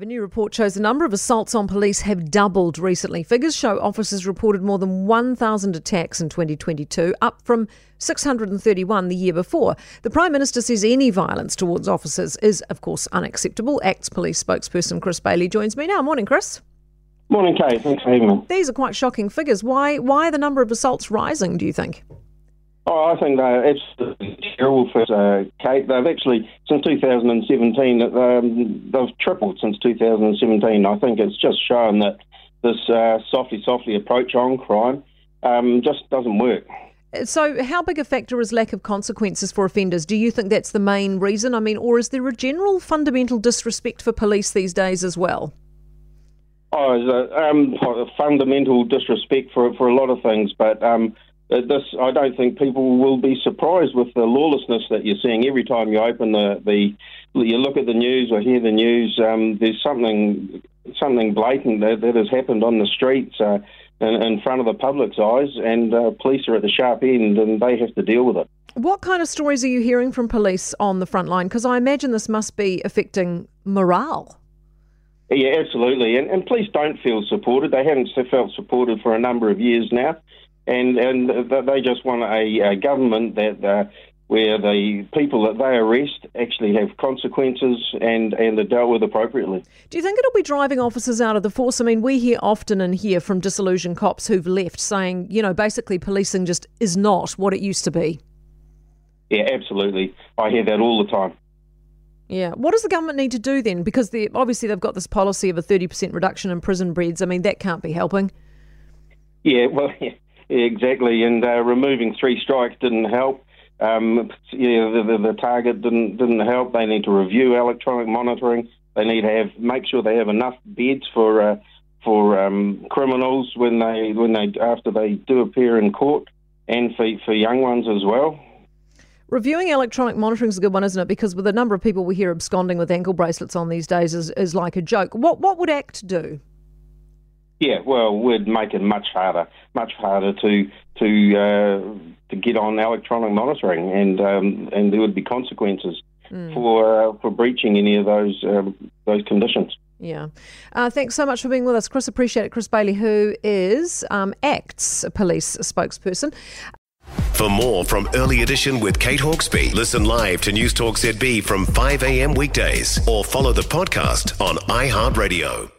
A new report shows the number of assaults on police have doubled recently. Figures show officers reported more than 1,000 attacks in 2022, up from 631 the year before. The Prime Minister says any violence towards officers is, of course, unacceptable. Acts Police spokesperson Chris Baillie joins me now. Morning, Chris. Morning, Kay. Thanks for having me. These are quite shocking figures. Why, why are the number of assaults rising, do you think? Oh, I think they're absolutely terrible for uh, Kate. They've actually, since 2017, um, they've tripled since 2017. I think it's just shown that this uh, softly, softly approach on crime um, just doesn't work. So, how big a factor is lack of consequences for offenders? Do you think that's the main reason? I mean, or is there a general fundamental disrespect for police these days as well? Oh, a, um, a fundamental disrespect for for a lot of things, but um, this, I don't think people will be surprised with the lawlessness that you're seeing every time you open the, the you look at the news or hear the news. Um, there's something something blatant that, that has happened on the streets uh, in, in, front of the public's eyes, and uh, police are at the sharp end, and they have to deal with it. What kind of stories are you hearing from police on the front line? Because I imagine this must be affecting morale. Yeah, absolutely. And, and police don't feel supported. They haven't felt supported for a number of years now and and they just want a, a government that uh, where the people that they arrest actually have consequences and and are dealt with appropriately. Do you think it'll be driving officers out of the force? I mean, we hear often and hear from disillusioned cops who've left saying, you know, basically policing just is not what it used to be. Yeah, absolutely. I hear that all the time. Yeah. What does the government need to do then? Because the, obviously they've got this policy of a 30% reduction in prison beds. I mean, that can't be helping. Yeah, well, yeah. Exactly, and uh, removing three strikes didn't help. Um, yeah, the, the, the, target didn't didn't help. They need to review electronic monitoring. They need to have make sure they have enough beds for uh, for um, criminals when they when they after they do appear in court, and for for young ones as well. Reviewing electronic monitoring is a good one, isn't it? Because with the number of people we hear absconding with ankle bracelets on these days is, is like a joke. What what would ACT do? Yeah, well, we'd make it much harder, much harder to to uh, to get on electronic monitoring, and um, and there would be consequences mm. for uh, for breaching any of those um, those conditions. Yeah. Uh, thanks so much for being with us, Chris. Appreciate it. Chris Baillie, who is um, ACT's police spokesperson. For more from Early Edition with Kate Hawkesby, listen live to Newstalk ZB from 5 a.m. weekdays or follow the podcast on iHeartRadio.